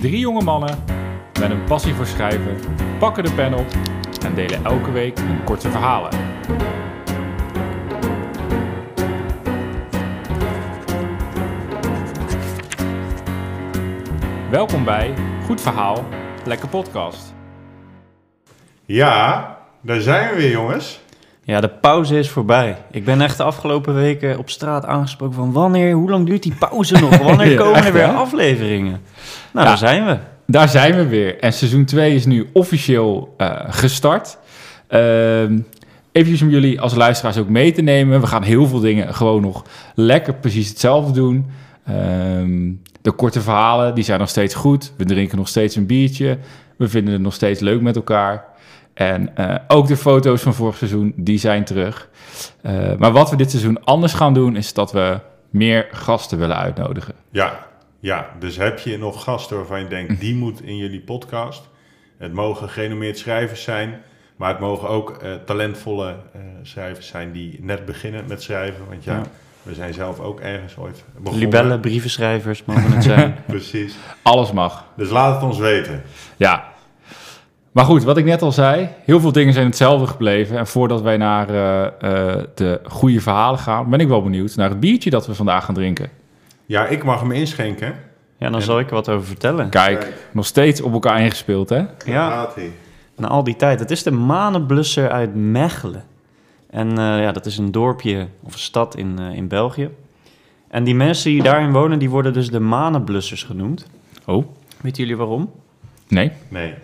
Drie jonge mannen met een passie voor schrijven pakken de pen op en delen elke week een korte verhalen. Welkom bij Goed Verhaal, Lekker Podcast. Ja, daar zijn we weer, jongens. Ja, de pauze is voorbij. Ik ben echt de afgelopen weken op straat aangesproken van wanneer, hoe lang duurt die pauze nog? Wanneer komen er weer hè? afleveringen? Nou, Ja. daar zijn we. Daar zijn we weer. En seizoen 2 is nu officieel eh, gestart. Ehm even om jullie als luisteraars ook mee te nemen. We gaan heel veel dingen gewoon nog lekker precies hetzelfde doen. Ehm, de korte verhalen, die zijn nog steeds goed. We drinken nog steeds een biertje. We vinden het nog steeds leuk met elkaar. En eh, ook de foto's van vorig seizoen, die zijn terug. Eh, maar wat we dit seizoen anders gaan doen, is dat we meer gasten willen uitnodigen. Ja, ja, dus heb je nog gasten waarvan je denkt, die moet in jullie podcast. Het mogen gerenommeerd schrijvers zijn, maar het mogen ook eh, talentvolle eh, schrijvers zijn die net beginnen met schrijven. Want ja, Ja. we zijn zelf ook ergens ooit begonnen. Libellen, brievenschrijvers mogen het zijn. Precies. Alles mag. Dus laat het ons weten. Ja. Maar goed, wat ik net al zei, heel veel dingen zijn hetzelfde gebleven. En voordat wij naar eh, eh, de goede verhalen gaan, ben ik wel benieuwd naar het biertje dat we vandaag gaan drinken. Ja, ik mag hem inschenken. Ja, dan zal ik er wat over vertellen. Kijk, Kijk. nog steeds op elkaar ingespeeld, hè? Ja. Na al die tijd. Het is de Manenblusser uit Mechelen. En eh, ja, dat is een dorpje of een stad in, eh, in België. En die mensen die daarin wonen, die worden dus de Manenblussers genoemd. Oh, Weten jullie waarom? nee. Nee.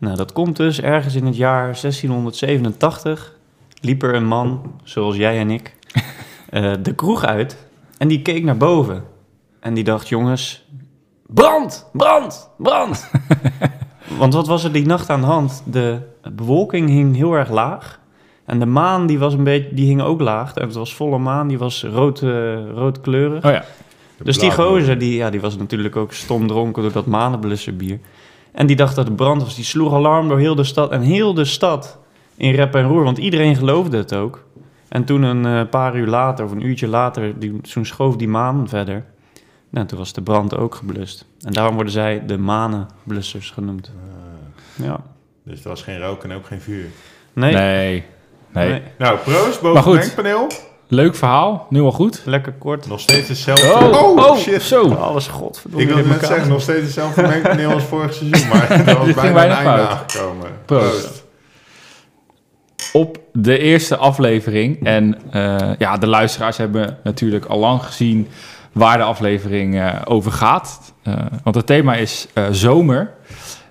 Nou, dat komt dus ergens in het jaar 1687. Liep er een man, zoals jij en ik, eh, de kroeg uit. En die keek naar boven. En die dacht, jongens, brand, brand, brand. Want wat was er die nacht aan de hand? De bewolking hing heel erg laag. En de maan die was een beetje, die hing ook laag. En het was volle maan, die was rood, eh, roodkleurig. Oh ja. Dus die gozer, die, ja, die was natuurlijk ook stom dronken door dat manenblusserbier. En die dacht dat het brand was. Die sloeg alarm door heel de stad. En heel de stad in rep en roer. Want iedereen geloofde het ook. En toen een eh, paar uur later, of een uurtje later, die, toen schoof die maan verder. Nou, toen was de brand ook geblust. En daarom worden zij de manenblussers genoemd. Ah, Ja. dus er was geen rook en ook geen vuur. Nee. Nee. Nee. nee. Nou, proost boven het mengpaneel. Leuk verhaal, nu al goed. Lekker kort. Nog steeds hetzelfde. Oh, oh, shit. zo. Alles godverdomme Ik wilde net zeggen, nog steeds hetzelfde mengpaneel als vorig seizoen, maar er was ging bijna een einde aangekomen. Proost. Op de eerste aflevering. En eh, ja, de luisteraars hebben natuurlijk al lang gezien waar de aflevering eh, over gaat. Eh, want het thema is eh, zomer.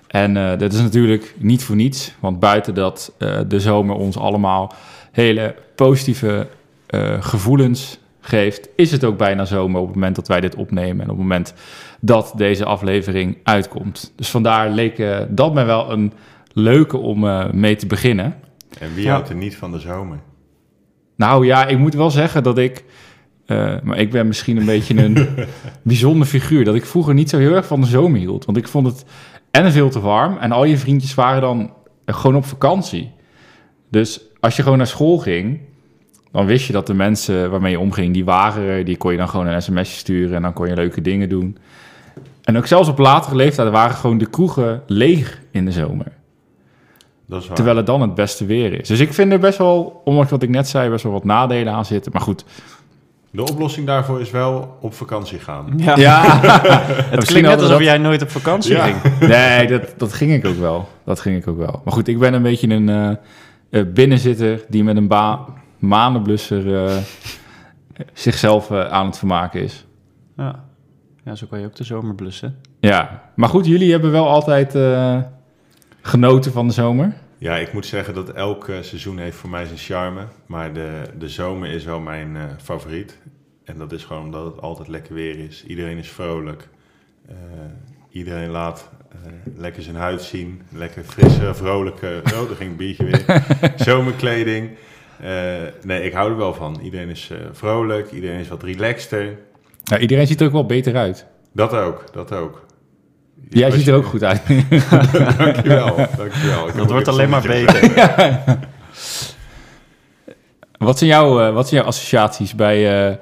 En eh dat is natuurlijk niet voor niets. Want buiten dat eh, de zomer ons allemaal hele positieve eh, gevoelens geeft, is het ook bijna zomer op het moment dat wij dit opnemen. En op het moment dat deze aflevering uitkomt. Dus vandaar leek eh, dat mij wel een leuke om eh, mee te beginnen. En wie Ja. houdt er niet van de zomer? Nou ja, ik moet wel zeggen dat ik. eh, maar ik ben misschien een beetje een bijzonder figuur. Dat ik vroeger niet zo heel erg van de zomer hield. Want ik vond het en veel te warm. En al je vriendjes waren dan gewoon op vakantie. Dus als je gewoon naar school ging. Dan wist je dat de mensen waarmee je omging, die waren er. Die kon je dan gewoon een sms'je sturen. En dan kon je leuke dingen doen. En ook zelfs op latere leeftijd waren gewoon de kroegen leeg in de zomer. Dat is waar. Terwijl het dan het beste weer is. Dus ik vind er best wel, ondanks wat ik net zei, best wel wat nadelen aan zitten. Maar goed. De oplossing daarvoor is wel op vakantie gaan. Ja. Ja, Het klinkt net alsof jij nooit op vakantie Ja. ging. Nee, dat, dat ging ik ook wel. Dat ging ik ook wel. Maar goed, ik ben een beetje een eh, eh, binnenzitter die met een ba manenblusser eh, zichzelf eh, aan het vermaken is. Ja. ja, zo kan je ook de zomer blussen. Ja, maar goed, jullie hebben wel altijd eh, genoten van de zomer. Ja, ik moet zeggen dat elk seizoen heeft voor mij zijn charme. Maar de, de zomer is wel mijn eh, favoriet. En dat is gewoon omdat het altijd lekker weer is. Iedereen is vrolijk. Eh, iedereen laat eh, lekker zijn huid zien. Lekker frisse, vrolijke... Oh, daar ging een biertje weer. Zomerkleding. Eh, nee, ik hou er wel van. Iedereen is eh, vrolijk. Iedereen is wat relaxter. Ja, iedereen ziet er ook wel beter uit. Dat ook, dat ook. Jij ziet je- er ook goed uit. Dankjewel, dankjewel. Ik Dat wordt alleen maar beter. Wat zijn, jouw, eh, wat zijn jouw associaties bij, eh,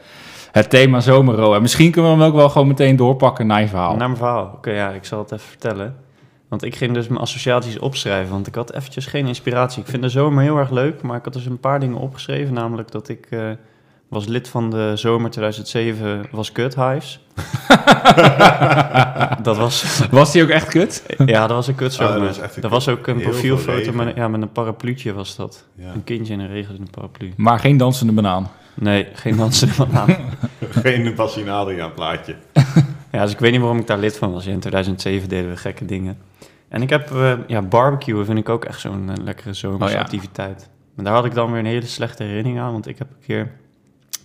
het thema zomerro. En misschien kunnen we hem ook wel gewoon meteen doorpakken naar je verhaal. Naar mijn verhaal. Oké, ja, ik zal het even vertellen. Want ik ging dus mijn associaties opschrijven, want ik had eventjes geen inspiratie. Ik vind de zomer heel erg leuk, maar ik had dus een paar dingen opgeschreven. Namelijk dat ik eh, was lid van de zomer 2007, was Kut Hives. dat was, Was die ook echt kut? ja, dat was een kutzomer. Ah, dat was ook een profielfoto met, ja, met een parapluutje was dat. Ja. Een kindje in een regen in een paraplu. Maar geen dansende banaan. Nee, geen dansen aan. Geen Bassin Adriaan plaatje. Ja, dus ik weet niet waarom ik daar lid van was. Ja, in 2007 deden we gekke dingen. En ik heb, eh, ja, barbecuen vind ik ook echt zo'n eh, lekkere zomerse Oh ja. Maar daar had ik dan weer een hele slechte herinnering aan, want ik heb een keer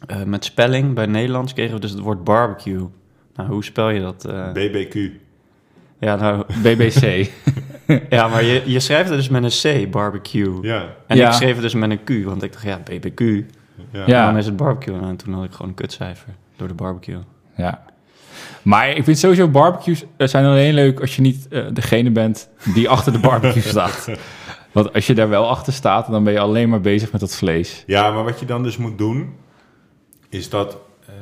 eh, met spelling bij Nederlands kregen we dus het woord barbecue. Nou, hoe spel je dat? eh? BBQ. ja, nou, BBC. ja, maar je, je schrijft het dus met een C, barbecue. Ja. En Ja. ik schreef het dus met een Q, want ik dacht, ja, BBQ. Ja. Ja. Dan is het barbecue. En toen had ik gewoon een kutcijfer door de barbecue. Ja. Maar ik vind sowieso barbecues eh, zijn alleen leuk als je niet eh, degene bent die achter de barbecue staat. Want als je daar wel achter staat, dan ben je alleen maar bezig met dat vlees. Ja, maar wat je dan dus moet doen, is dat eh,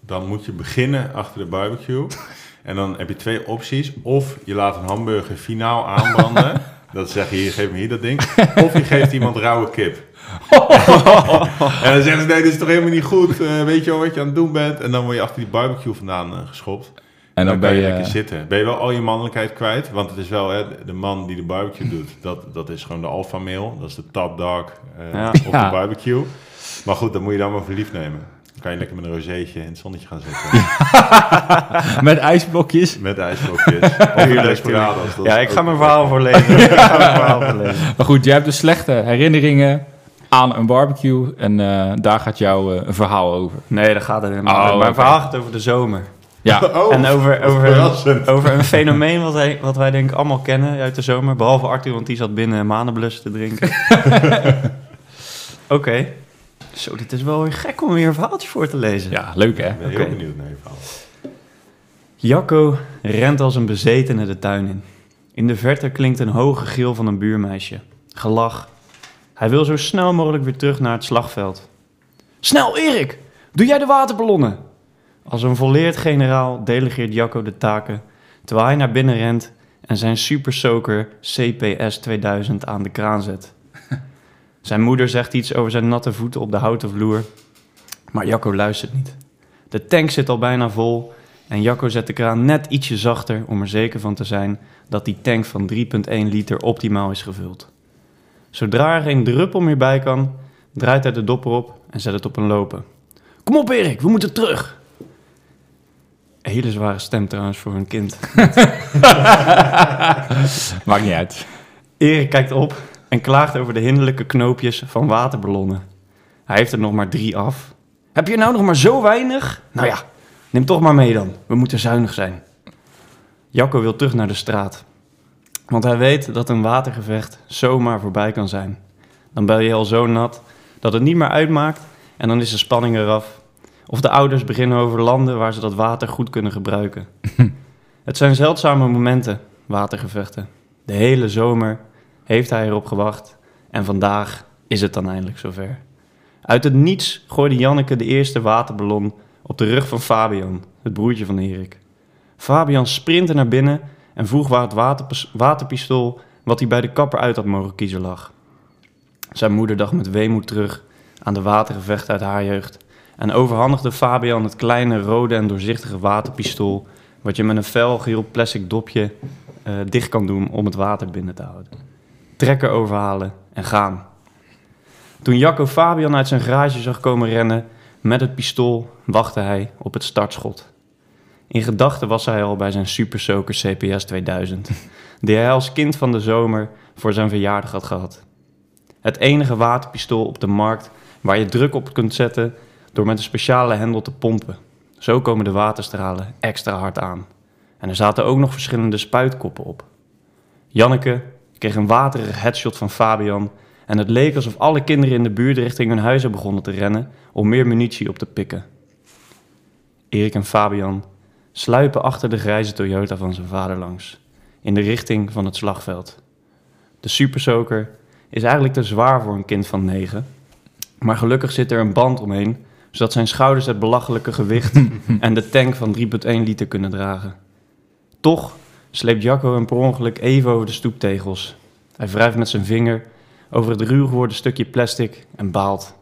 dan moet je beginnen achter de barbecue. En dan heb je twee opties. Of je laat een hamburger finaal aanbranden. dat zeg je, hier, geef me hier dat ding. Of je geeft iemand rauwe kip. en dan zeggen ze, nee, dit is toch helemaal niet goed. Eh, weet je wel wat je aan het doen bent? En dan word je achter die barbecue vandaan eh, geschopt. En dan, ben je... lekker zitten. Ben je wel al je mannelijkheid kwijt? Want het is wel hè, de man die de barbecue doet. Dat, dat is gewoon de alpha male. Dat is de top dog eh, Ja. op de barbecue. Maar goed, dan moet je dan maar voor lief nemen. Kan je lekker met een rozeetje in het zonnetje gaan zitten. Met ijsblokjes. met ijsblokjes. Desperados. Ja, ik ga mijn verhaal voorlezen. ik ga mijn verhaal voorlezen. Maar goed, jij hebt dus slechte herinneringen aan een barbecue. En eh, daar gaat jouw eh, verhaal over. Nee, dat gaat helemaal Oh. Mijn verhaal gaat over de zomer. Ja, Oh, en over, over, over een fenomeen wat wij, wat wij denk ik allemaal kennen uit de zomer. Behalve Arthur, want die zat binnen manenblus te drinken. Oké. Zo, dit is wel weer gek om weer een verhaaltje voor te lezen. ja leuk hè? Ik ben heel benieuwd naar je verhaal. Jacco rent als een bezetene de tuin in. In de verte klinkt een hoge gil van een buurmeisje. Gelach. Hij wil zo snel mogelijk weer terug naar het slagveld. Snel, Erik! Doe jij de waterballonnen? Als een volleerd generaal delegeert Jacco de taken, terwijl hij naar binnen rent en zijn supersoaker CPS 2000 aan de kraan zet. Zijn moeder zegt iets over zijn natte voeten op de houten vloer, maar Jacco luistert niet. De tank zit al bijna vol en Jacco zet de kraan net ietsje zachter om er zeker van te zijn dat die tank van 3,1 liter optimaal is gevuld. Zodra er geen druppel meer bij kan, draait hij de dopper op en zet het op een lopen. Kom op Erik, we moeten terug. Een hele zware stem trouwens voor een kind. Maakt niet uit. Erik kijkt op en klaagt over de hinderlijke knoopjes van waterballonnen. Hij heeft er nog maar drie af. Heb je nou nog maar zo weinig? Nou ja, neem toch maar mee dan. We moeten zuinig zijn. Jacco wil terug naar de straat. Want hij weet dat een watergevecht zomaar voorbij kan zijn. Dan ben je al zo nat dat het niet meer uitmaakt en dan is de spanning eraf. Of de ouders beginnen over landen waar ze dat water goed kunnen gebruiken. het zijn zeldzame momenten, watergevechten. De hele zomer heeft hij erop gewacht en vandaag is het dan eindelijk zover. Uit het niets gooide Janneke de eerste waterballon op de rug van Fabian, het broertje van Erik. Fabian sprintte naar binnen en vroeg waar het waterpis- waterpistool wat hij bij de kapper uit had mogen kiezen lag. Zijn moeder dacht met weemoed terug aan de watergevechten uit haar jeugd en overhandigde Fabian het kleine rode en doorzichtige waterpistool wat je met een fel geel plastic dopje eh, dicht kan doen om het water binnen te houden. Trekker overhalen en gaan. Toen Jacco Fabian uit zijn garage zag komen rennen met het pistool, wachtte hij op het startschot. In gedachten was hij al bij zijn Super Soaker CPS 2000, die hij als kind van de zomer voor zijn verjaardag had gehad. Het enige waterpistool op de markt waar je druk op kunt zetten door met een speciale hendel te pompen. Zo komen de waterstralen extra hard aan. En er zaten ook nog verschillende spuitkoppen op. Janneke kreeg een waterig headshot van Fabian en het leek alsof alle kinderen in de buurt richting hun huizen begonnen te rennen om meer munitie op te pikken. Erik en Fabian sluipen achter de grijze Toyota van zijn vader langs, in de richting van het slagveld. De supersoker is eigenlijk te zwaar voor een kind van negen, maar gelukkig zit er een band omheen, zodat zijn schouders het belachelijke gewicht en de tank van 3,1 liter kunnen dragen. Toch sleept Jacco hem per ongeluk even over de stoeptegels. Hij wrijft met zijn vinger over het ruw geworden stukje plastic en baalt.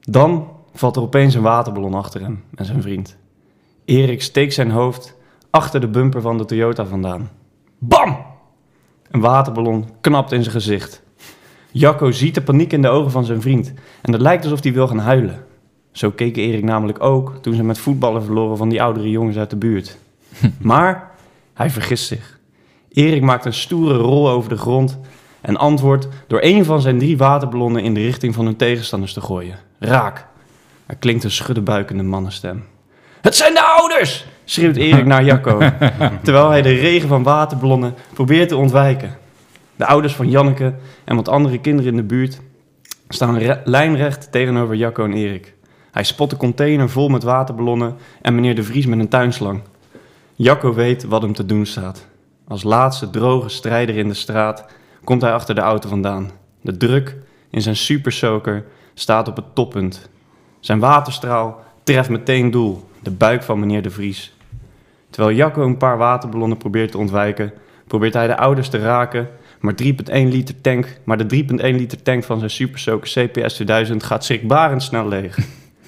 Dan valt er opeens een waterballon achter hem en zijn vriend. Erik steekt zijn hoofd achter de bumper van de Toyota vandaan. Bam! Een waterballon knapt in zijn gezicht. Jacco ziet de paniek in de ogen van zijn vriend en het lijkt alsof hij wil gaan huilen. Zo keek Erik namelijk ook toen ze met voetballen verloren van die oudere jongens uit de buurt. Maar hij vergist zich. Erik maakt een stoere rol over de grond en antwoordt door een van zijn drie waterballonnen in de richting van hun tegenstanders te gooien. Raak. Er klinkt een schuddebuikende mannenstem. Het zijn de ouders! schreeuwt Erik naar Jacco, terwijl hij de regen van waterballonnen probeert te ontwijken. De ouders van Janneke en wat andere kinderen in de buurt staan re- lijnrecht tegenover Jacco en Erik. Hij spot de container vol met waterballonnen en meneer De Vries met een tuinslang. Jacco weet wat hem te doen staat. Als laatste droge strijder in de straat komt hij achter de auto vandaan. De druk in zijn supersoaker staat op het toppunt. Zijn waterstraal treft meteen doel, de buik van meneer De Vries. Terwijl Jacco een paar waterballonnen probeert te ontwijken, probeert hij de ouders te raken, maar, 3,1 liter tank, maar de 3,1 liter tank van zijn supersoaker CPS 2000 gaat schrikbarend snel leeg.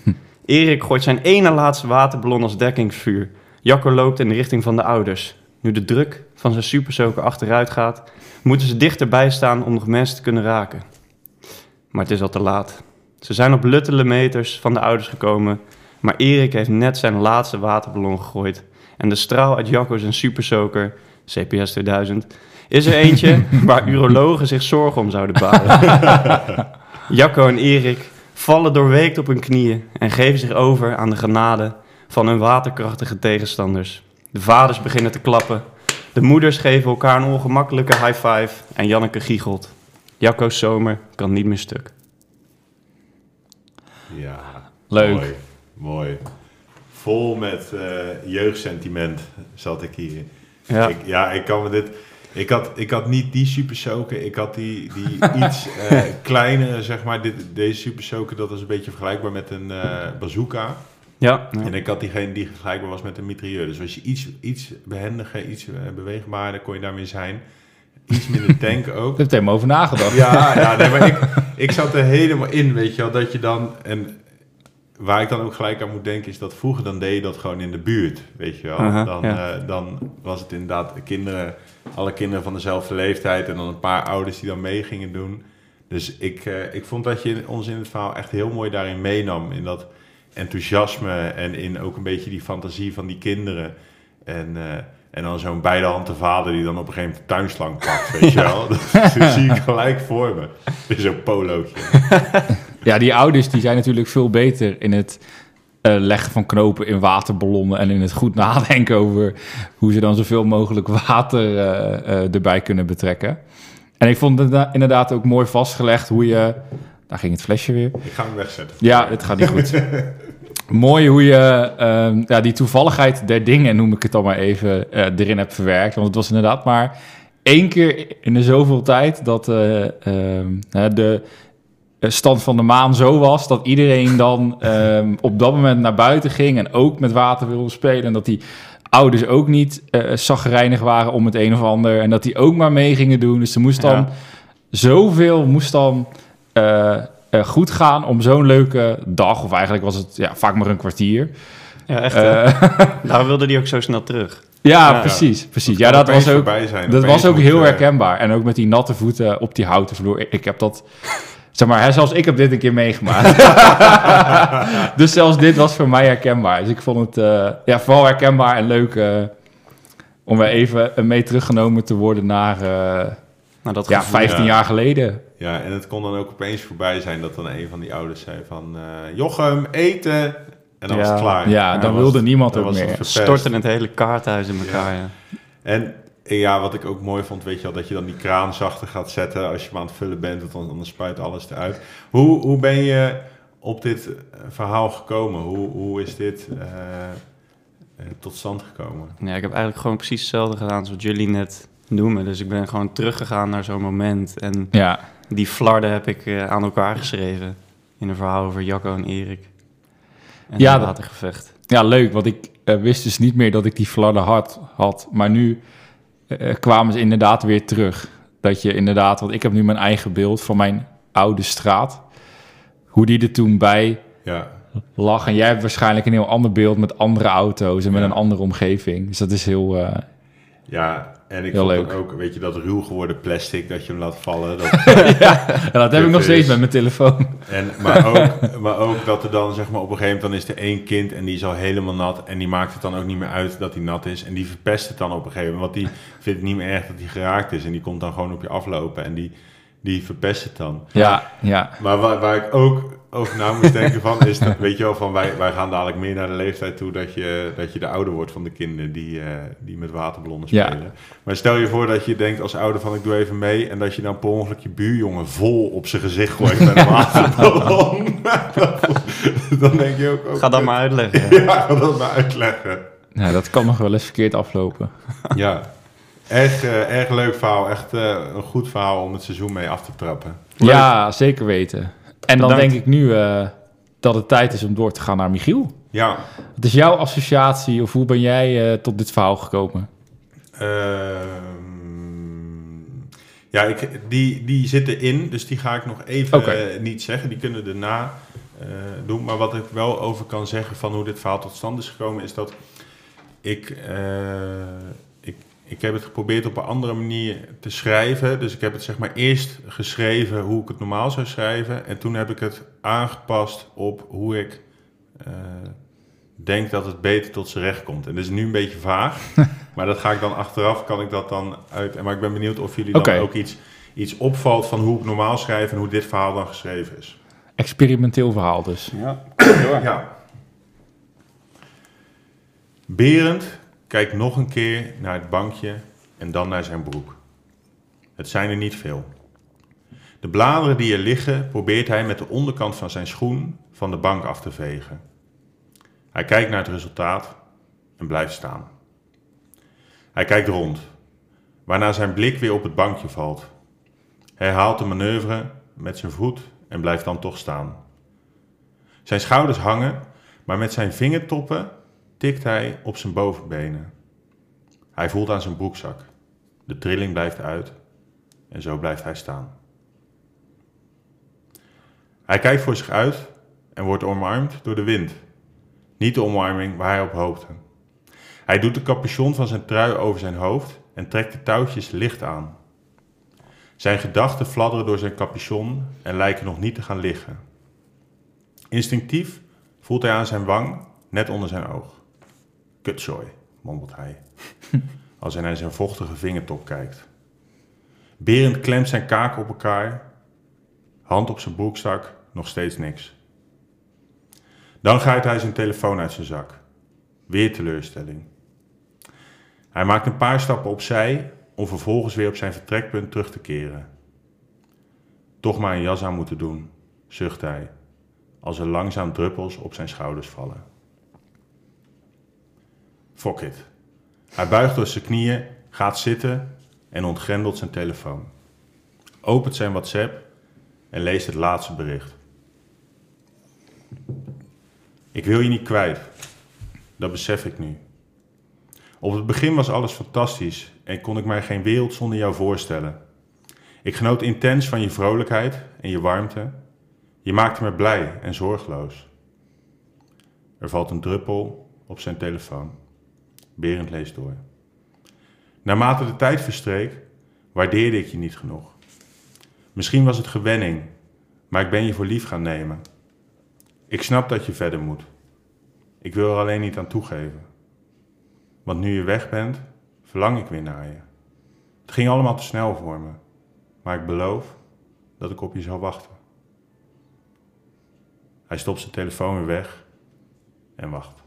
Erik gooit zijn ene laatste waterballon als dekkingsvuur. Jacco loopt in de richting van de ouders. Nu de druk van zijn supersoaker achteruit gaat, moeten ze dichterbij staan om nog mensen te kunnen raken. Maar het is al te laat. Ze zijn op luttele meters van de ouders gekomen, maar Erik heeft net zijn laatste waterballon gegooid. En de straal uit Jacco zijn supersoaker, CPS 2000, is er eentje waar urologen zich zorgen om zouden baren. Jacco en Erik vallen doorweekt op hun knieën en geven zich over aan de genade van hun waterkrachtige tegenstanders. De vaders beginnen te klappen. De moeders geven elkaar een ongemakkelijke high five en Janneke giechelt. Jacco's zomer kan niet meer stuk. Ja, Leuk. Mooi, mooi. Vol met eh, jeugdsentiment zat ik hier. Ja. Ik, ja, ik kan me dit... Ik had, ik had niet die super soaker, ik had die, die iets eh kleinere, zeg maar. Dit, deze super soaker, dat is een beetje vergelijkbaar met een eh, bazooka. Ja, En ik had diegene die vergelijkbaar was met een mitrailleur. Dus als je iets, iets behendiger, iets eh, beweegbaarder kon je daarmee zijn. Iets minder tank ook. Ik heb er helemaal over nagedacht. Ja, ja nee, maar ik, ik zat er helemaal in, weet je wel, dat je dan... En waar ik dan ook gelijk aan moet denken is dat vroeger dan deed je dat gewoon in de buurt, weet je wel. Dan, ja. eh, dan was het inderdaad kinderen, alle kinderen van dezelfde leeftijd en dan een paar ouders die dan mee gingen doen. Dus ik, eh, ik vond dat je ons in het verhaal echt heel mooi daarin meenam, in dat enthousiasme en in ook een beetje die fantasie van die kinderen. En, eh, en dan zo'n beide handen vader die dan op een gegeven moment de tuinslang pakt, weet je wel. Dat zie ik gelijk voor me. Zo'n polootje. Ja, die ouders die zijn natuurlijk veel beter in het eh, leggen van knopen in waterballonnen en in het goed nadenken over hoe ze dan zoveel mogelijk water eh, erbij kunnen betrekken. En ik vond het da- inderdaad ook mooi vastgelegd hoe je. Daar ging het flesje weer. Ik ga hem wegzetten. Ja, het gaat niet goed. Mooi hoe je ehm, ja, die toevalligheid der dingen, noem ik het dan maar even, eh, erin hebt verwerkt. Want het was inderdaad maar één keer in de zoveel tijd dat eh, ehm, de eh, stand van de maan zo was dat iedereen dan ehm, op dat moment naar buiten ging en ook met water wilde spelen. En dat die ouders ook niet eh zagrijnig waren om het een of ander. En dat die ook maar mee gingen doen. Dus er moest dan Ja. zoveel moest dan eh, eh, goed gaan om zo'n leuke dag. Of eigenlijk was het ja, vaak maar een kwartier. ja echt. Eh, Daarom wilde hij ook zo snel terug. ja, Ja. precies. precies. kan Ja, dat was ook, zijn. dat was ook heel herkenbaar. En ook met die natte voeten op die houten vloer. Ik, heb dat... Zeg maar, hè, zelfs ik heb dit een keer meegemaakt. dus zelfs dit was voor mij herkenbaar. Dus ik vond het eh, ja, vooral herkenbaar en leuk eh, om weer even mee teruggenomen te worden naar eh, Nou, dat ja, gevoel- 15 ja. jaar geleden. Ja, en het kon dan ook opeens voorbij zijn dat dan een van die ouders zei van... eh, Jochem, eten! En dan was het klaar. Ja, dan wilde het- niemand dan ook het meer. storten het hele kaarthuis in elkaar. Ja. En ja, wat ik ook mooi vond, weet je wel, dat je dan die kraan zachter gaat zetten als je hem aan het vullen bent, want dan, dan spuit alles eruit. Hoe, hoe ben je op dit eh, verhaal gekomen? Hoe, hoe is dit eh, eh, tot stand gekomen? Ja, ik heb eigenlijk gewoon precies hetzelfde gedaan zoals jullie net noemen. Dus ik ben gewoon teruggegaan naar zo'n moment. En Ja, die flarden heb ik eh, aan elkaar geschreven in een verhaal over Jacco en Erik. en Ja, dat- watergevecht. Ja, leuk, want ik eh, wist dus niet meer dat ik die fladder had, had. Maar nu eh, kwamen ze inderdaad weer terug. Dat je inderdaad, want ik heb nu mijn eigen beeld van mijn oude straat. Hoe die er toen bij Ja, lag. En jij hebt waarschijnlijk een heel ander beeld met andere auto's en met Ja. een andere omgeving. Dus dat is heel... eh, ja. En ik Heel vond leuk. dan ook, weet je, dat ruw geworden plastic, dat je hem laat vallen. Dat, ja, dat heb ik nog steeds met mijn telefoon. En, maar, ook, maar ook dat er dan, zeg maar, op een gegeven moment dan is er één kind en die is al helemaal nat. En die maakt het dan ook niet meer uit dat hij nat is. En die verpest het dan op een gegeven moment. Want die vindt het niet meer erg dat hij geraakt is. En die komt dan gewoon op je aflopen en die, die verpest het dan. Ja, ja. Maar waar, waar ik ook over na moest denken van, is dat, weet je wel, van wij, wij gaan dadelijk meer naar de leeftijd toe dat je, dat je de ouder wordt van de kinderen die, eh, die met waterballonnen Ja. spelen. Maar stel je voor dat je denkt als ouder van ik doe even mee en dat je dan per ongeluk je buurjongen vol op zijn gezicht gooit met een waterballon. dan denk je ook, ook Ga dat maar uitleggen. ja. Ja, ga dat maar uitleggen. ja, dat kan nog wel eens verkeerd aflopen. Ja, erg, eh, erg leuk verhaal. Echt eh, een goed verhaal om het seizoen mee af te trappen. Ja, zeker weten. En dan Bedankt. denk ik nu eh, dat het tijd is om door te gaan naar Michiel. Ja, Wat is jouw associatie of hoe ben jij eh, tot dit verhaal gekomen? Ehm, ja, ik, die, die zitten in, dus die ga ik nog even eh, niet zeggen. Die kunnen daarna doen. Maar wat ik wel over kan zeggen van hoe dit verhaal tot stand is gekomen, is dat ik, ik, heb het geprobeerd op een andere manier te schrijven. Dus ik heb het zeg maar eerst geschreven hoe ik het normaal zou schrijven. En toen heb ik het aangepast op hoe ik eh, denk dat het beter tot zijn recht komt. En dat is nu een beetje vaag. maar dat ga ik dan achteraf, kan ik dat dan uit... Maar ik ben benieuwd of jullie dan ook iets, iets opvalt van hoe ik normaal schrijf en hoe dit verhaal dan geschreven is. Experimenteel verhaal dus. Ja. Ja. Berend kijkt nog een keer naar het bankje en dan naar zijn broek. Het zijn er niet veel. De bladeren die er liggen probeert hij met de onderkant van zijn schoen van de bank af te vegen. Hij kijkt naar het resultaat en blijft staan. Hij kijkt rond, waarna zijn blik weer op het bankje valt. Hij herhaalt de manoeuvre met zijn voet en blijft dan toch staan. Zijn schouders hangen, maar met zijn vingertoppen tikt hij op zijn bovenbenen. Hij voelt aan zijn broekzak. De trilling blijft uit en zo blijft hij staan. Hij kijkt voor zich uit en wordt omarmd door de wind. Niet de omarming waar hij op hoopte. Hij doet de capuchon van zijn trui over zijn hoofd en trekt de touwtjes licht aan. Zijn gedachten fladderen door zijn capuchon en lijken nog niet te gaan liggen. Instinctief voelt hij aan zijn wang, net onder zijn oog. Kutzooi, mompelt hij, als hij naar zijn vochtige vingertop kijkt. Berend klemt zijn kaken op elkaar, hand op zijn broekzak, nog steeds niks. Dan grijpt hij zijn telefoon uit zijn zak. Weer teleurstelling. Hij maakt een paar stappen opzij om vervolgens weer op zijn vertrekpunt terug te keren. Toch maar een jas aan moeten doen, zucht hij als er langzaam druppels op zijn schouders vallen. Fuck it. Hij buigt door zijn knieën, gaat zitten en ontgrendelt zijn telefoon. Opent zijn WhatsApp en leest het laatste bericht. Ik wil je niet kwijt. Dat besef ik nu. Op het begin was alles fantastisch en kon ik mij geen wereld zonder jou voorstellen. Ik genoot intens van je vrolijkheid en je warmte. Je maakte me blij en zorgeloos. Er valt een druppel op zijn telefoon. Berend leest door. Naarmate de tijd verstreek, waardeerde ik je niet genoeg. Misschien was het gewenning, maar ik ben je voor lief gaan nemen. Ik snap dat je verder moet. Ik wil er alleen niet aan toegeven. Want nu je weg bent, verlang ik weer naar je. Het ging allemaal te snel voor me, maar ik beloof dat ik op je zal wachten. Hij stopt zijn telefoon weer weg en wacht.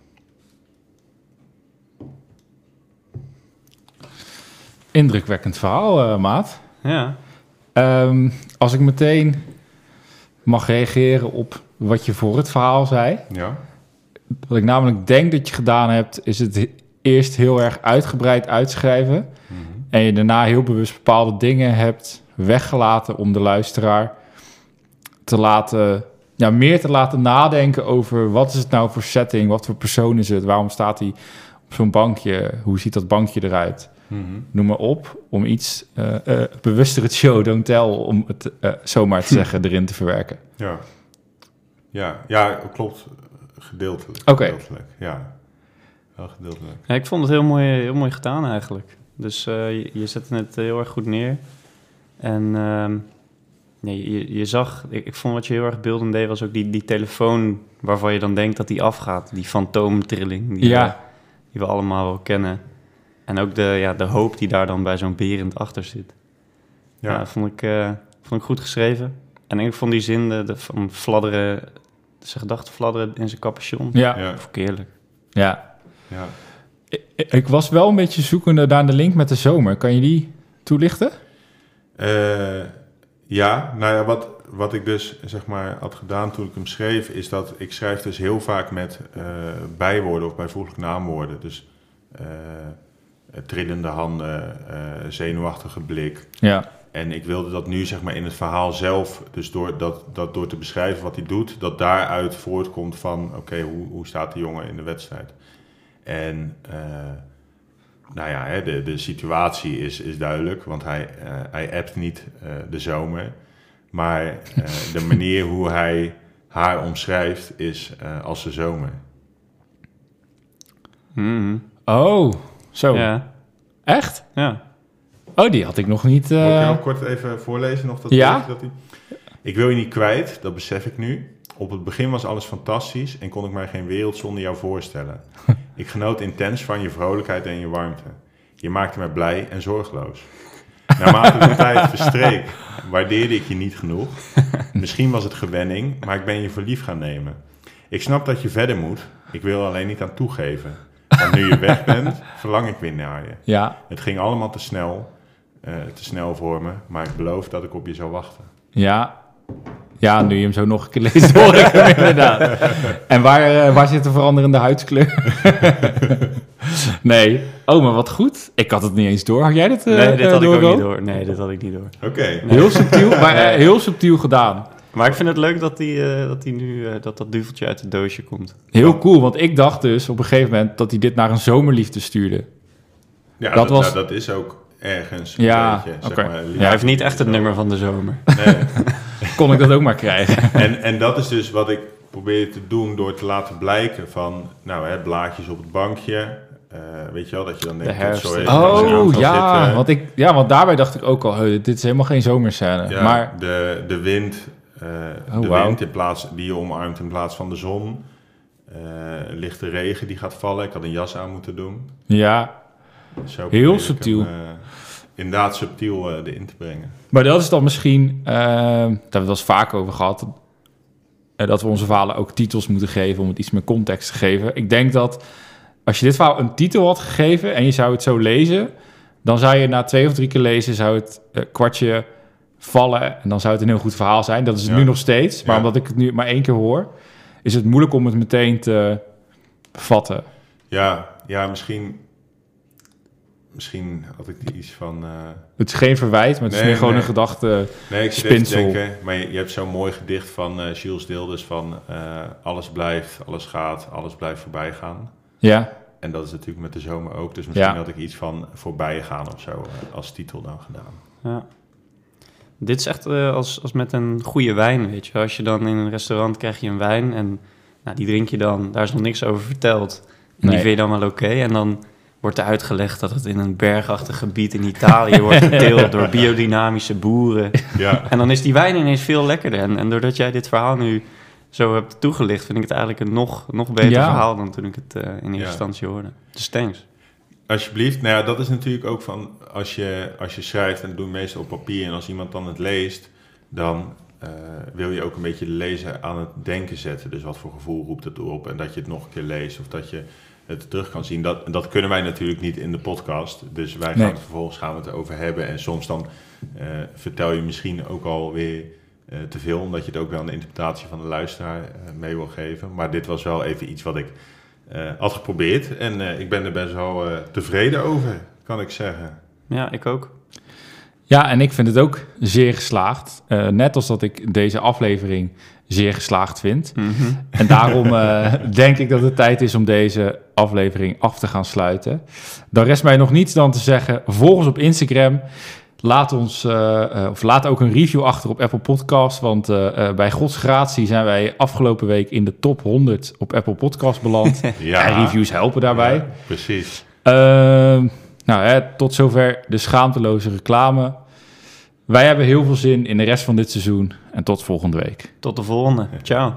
Indrukwekkend verhaal, eh, maat. Ja. Ehm, als ik meteen mag reageren op wat je voor het verhaal zei. Ja? Wat ik namelijk denk dat je gedaan hebt, is het eerst heel erg uitgebreid uitschrijven. En je daarna heel bewust bepaalde dingen hebt weggelaten om de luisteraar te laten ja, meer te laten nadenken over wat is het nou voor setting, wat voor persoon is het, waarom staat hij op zo'n bankje, hoe ziet dat bankje eruit, Mhm. noem maar op, om iets eh, eh, bewuster het show don't tell, om het eh, zomaar te zeggen, erin te verwerken. Ja. Ja, ja, klopt. Gedeeltelijk. Oké. Gedeeltelijk, ja. Wel gedeeltelijk. Ja, ik vond het heel mooi, heel mooi gedaan eigenlijk. Dus eh, je, je zette het heel erg goed neer. En ehm, nee, je, je zag, ik, ik vond wat je heel erg beeldend deed, was ook die, die telefoon waarvan je dan denkt dat die afgaat. Die fantoomtrilling die, Ja. we, die we allemaal wel kennen. En ook de, ja, de hoop die daar dan bij zo'n berend achter zit. Ja, Ja, vond, ik, eh, vond ik goed geschreven. En ik vond die zin de, de- van fladderen, zijn gedachten fladderen in zijn capuchon. Ja, ja, Vond ik heerlijk. ja. ja. Ik, ik was wel een beetje zoekende naar de link met de zomer. Kan je die toelichten? Eh, ja, nou ja, wat, wat ik dus zeg maar had gedaan toen ik hem schreef, is dat ik schrijf dus heel vaak met eh, bijwoorden of bijvoeglijk naamwoorden. Dus eh, trillende handen, eh, zenuwachtige blik. Ja, En ik wilde dat nu zeg maar in het verhaal zelf, dus door, dat, dat door te beschrijven wat hij doet, dat daaruit voortkomt van oké, hoe, hoe staat die jongen in de wedstrijd? En eh, nou ja, hè, de, de situatie is, is duidelijk, want hij, eh, hij appt niet eh, de zomer. Maar eh, de manier hoe hij haar omschrijft is eh, als de zomer. Mhm. Oh, zo. Ja, Echt? ja. Oh, die had ik nog niet. Moet ik eh, nog kort even voorlezen? Nog dat Ja. dat. Ik wil je niet kwijt, dat besef ik nu. Op het begin was alles fantastisch en kon ik mij geen wereld zonder jou voorstellen. Ik genoot intens van je vrolijkheid en je warmte. Je maakte mij blij en zorgeloos. Naarmate de tijd verstreek, waardeerde ik je niet genoeg. Misschien was het gewenning, maar ik ben je voor lief gaan nemen. Ik snap dat je verder moet. Ik wil er alleen niet aan toegeven. Want nu je weg bent, verlang ik weer naar je. Ja, Het ging allemaal te snel, eh, te snel voor me, maar ik beloof dat ik op je zou wachten. ja. Ja, nu je hem zo nog een keer leest, hoor ik hem inderdaad. En waar, eh, waar zit de veranderende huidskleur? nee. Oh, maar wat goed. Ik had het niet eens door. Had jij dit eh nee, dit had ik ook niet door. Nee, dit had ik niet door. Oké, Heel subtiel, maar heel subtiel gedaan. Maar ik vind het leuk dat die, eh, dat die nu eh, dat dat duveltje uit het doosje komt. Heel cool, want ik dacht dus op een gegeven moment dat hij dit naar een zomerliefde stuurde. ja, dat dat, was- nou, dat is ook ergens een Ja, beetje, zeg maar. Ja, hij heeft niet echt het nummer van de zomer. Nee. Kon ik dat ook maar krijgen. En, en dat is dus wat ik probeer te doen door te laten blijken van, nou hè, blaadjes op het bankje. eh, weet je wel, dat je dan denkt, De Oh ja, zitten. want, ik, ja, want daarbij dacht ik ook al, dit is helemaal geen zomerscène. Ja, Maar de, de wind, Oh, de wauw. wind in plaats, die je omarmt in plaats van de zon. Eh, lichte regen die gaat vallen. Ik had een jas aan moeten doen. ja, Zo Heel subtiel. hem, eh, inderdaad subtiel eh, erin te brengen. maar dat is dan misschien, eh, daar hebben we het wel eens vaak over gehad, eh, dat we onze verhalen ook titels moeten geven om het iets meer context te geven. Ik denk dat als je dit verhaal een titel had gegeven en je zou het zo lezen, dan zou je na twee of drie keer lezen, zou het eh, kwartje vallen en dan zou het een heel goed verhaal zijn. Dat is het Ja. nu nog steeds, maar Ja. omdat ik het nu maar één keer hoor, is het moeilijk om het meteen te vatten. Ja, ja misschien, misschien had ik iets van... eh, Het is geen verwijt, maar het is meer gewoon nee. een gedachte. Nee, ik Spinsel. denken, maar je, je hebt zo'n mooi gedicht van eh Jules Dilders van eh, alles blijft, alles gaat, alles blijft voorbij gaan. Ja, En dat is natuurlijk met de zomer ook, dus misschien Ja. had ik iets van voorbij gaan of zo als titel dan gedaan. Ja. Dit is echt eh, als, als met een goede wijn, weet je. Als je dan in een restaurant krijg je een wijn en nou, die drink je dan, daar is nog niks over verteld. En Nee. die vind je dan wel oké. En dan wordt er uitgelegd dat het in een bergachtig gebied in Italië wordt geteeld door biodynamische boeren. Ja, En dan is die wijn ineens veel lekkerder. En, en doordat jij dit verhaal nu zo hebt toegelicht, vind ik het eigenlijk een nog, nog beter Ja. verhaal dan toen ik het eh, in eerste Ja. instantie hoorde. Dus thanks. alsjeblieft. Nou ja, dat is natuurlijk ook van als je, als je schrijft en dat doen we meestal op papier en als iemand dan het leest, dan eh, wil je ook een beetje de lezer aan het denken zetten. Dus wat voor gevoel roept het op en dat je het nog een keer leest of dat je het terug kan zien. Dat, dat kunnen wij natuurlijk niet in de podcast. Dus wij gaan Nee. het vervolgens gaan we het over hebben. En soms dan eh, vertel je misschien ook alweer eh te veel, omdat je het ook wel aan de interpretatie van de luisteraar mee wil geven. Maar dit was wel even iets wat ik had geprobeerd. En ik ben er best wel tevreden over, kan ik zeggen. Ja, ik ook. Ja, en ik vind het ook zeer geslaagd. Eh, net als dat ik deze aflevering zeer geslaagd vind. Mhm. En daarom eh, denk ik dat het tijd is om deze aflevering af te gaan sluiten. Dan rest mij nog niets dan te zeggen: volg ons op Instagram. Laat, ons, eh, of laat ook een review achter op Apple Podcasts. Want eh, eh, bij Gods gratie zijn wij afgelopen week in de top 100 op Apple Podcasts beland. Ja. En reviews helpen daarbij. Ja, precies. Nou, tot zover de schaamteloze reclame. Wij hebben heel veel zin in de rest van dit seizoen. En tot volgende week. Tot de volgende. Ciao.